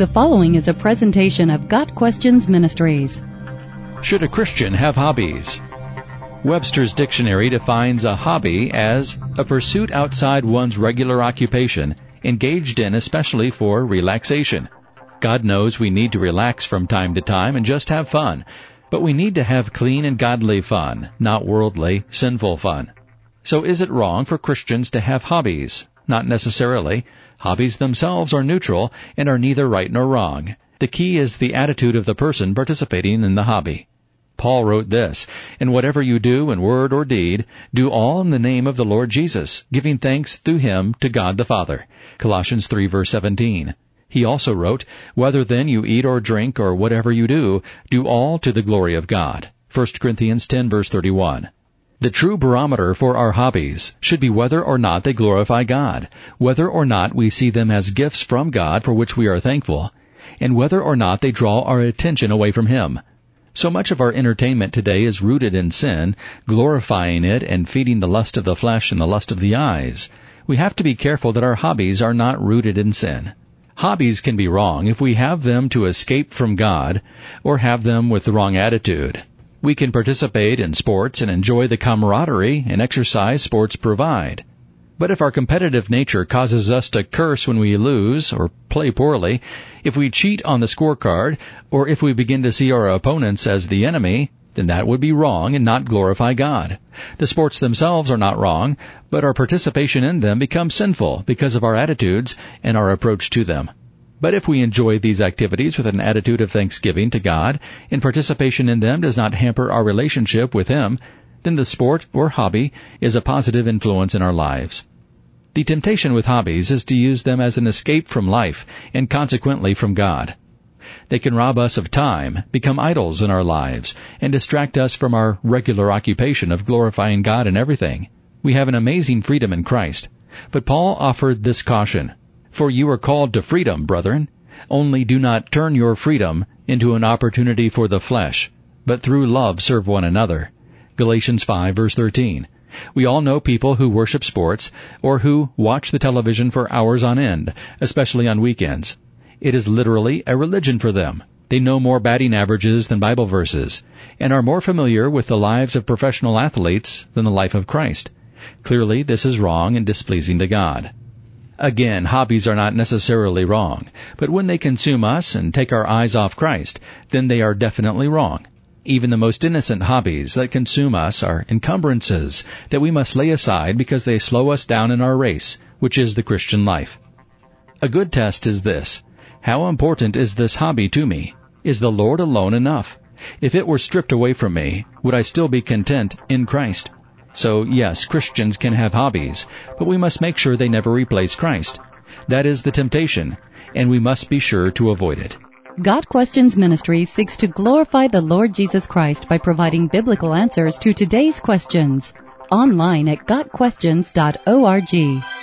The following is a presentation of Got Questions Ministries. Should a Christian have hobbies? Webster's dictionary defines a hobby as a pursuit outside one's regular occupation, engaged in especially for relaxation. God knows we need to relax from time to time and just have fun, but we need to have clean and godly fun, not worldly, sinful fun. So is it wrong for Christians to have hobbies? Not necessarily. Hobbies themselves are neutral and are neither right nor wrong. The key is the attitude of the person participating in the hobby. Paul wrote this, And whatever you do in word or deed, do all in the name of the Lord Jesus, giving thanks through him to God the Father. Colossians 3 verse 17. He also wrote, Whether then you eat or drink or whatever you do, do all to the glory of God. 1 Corinthians 10 verse 31. The true barometer for our hobbies should be whether or not they glorify God, whether or not we see them as gifts from God for which we are thankful, and whether or not they draw our attention away from Him. So much of our entertainment today is rooted in sin, glorifying it and feeding the lust of the flesh and the lust of the eyes. We have to be careful that our hobbies are not rooted in sin. Hobbies can be wrong if we have them to escape from God or have them with the wrong attitude. We can participate in sports and enjoy the camaraderie and exercise sports provide. But if our competitive nature causes us to curse when we lose or play poorly, if we cheat on the scorecard, or if we begin to see our opponents as the enemy, then that would be wrong and not glorify God. The sports themselves are not wrong, but our participation in them becomes sinful because of our attitudes and our approach to them. But if we enjoy these activities with an attitude of thanksgiving to God, and participation in them does not hamper our relationship with Him, then the sport or hobby is a positive influence in our lives. The temptation with hobbies is to use them as an escape from life, and consequently from God. They can rob us of time, become idols in our lives, and distract us from our regular occupation of glorifying God in everything. We have an amazing freedom in Christ. But Paul offered this caution. For you are called to freedom, brethren. Only do not turn your freedom into an opportunity for the flesh, but through love serve one another. Galatians 5 verse 13. We all know people who worship sports, or who watch the television for hours on end, especially on weekends. It is literally a religion for them. They know more batting averages than Bible verses, and are more familiar with the lives of professional athletes than the life of Christ. Clearly this is wrong and displeasing to God. Again, hobbies are not necessarily wrong, but when they consume us and take our eyes off Christ, then they are definitely wrong. Even the most innocent hobbies that consume us are encumbrances that we must lay aside because they slow us down in our race, which is the Christian life. A good test is this. How important is this hobby to me? Is the Lord alone enough? If it were stripped away from me, would I still be content in Christ? So yes, Christians can have hobbies, but we must make sure they never replace Christ. That is the temptation, and we must be sure to avoid it. Got Questions Ministry seeks to glorify the Lord Jesus Christ by providing biblical answers to today's questions. Online at GotQuestions.org.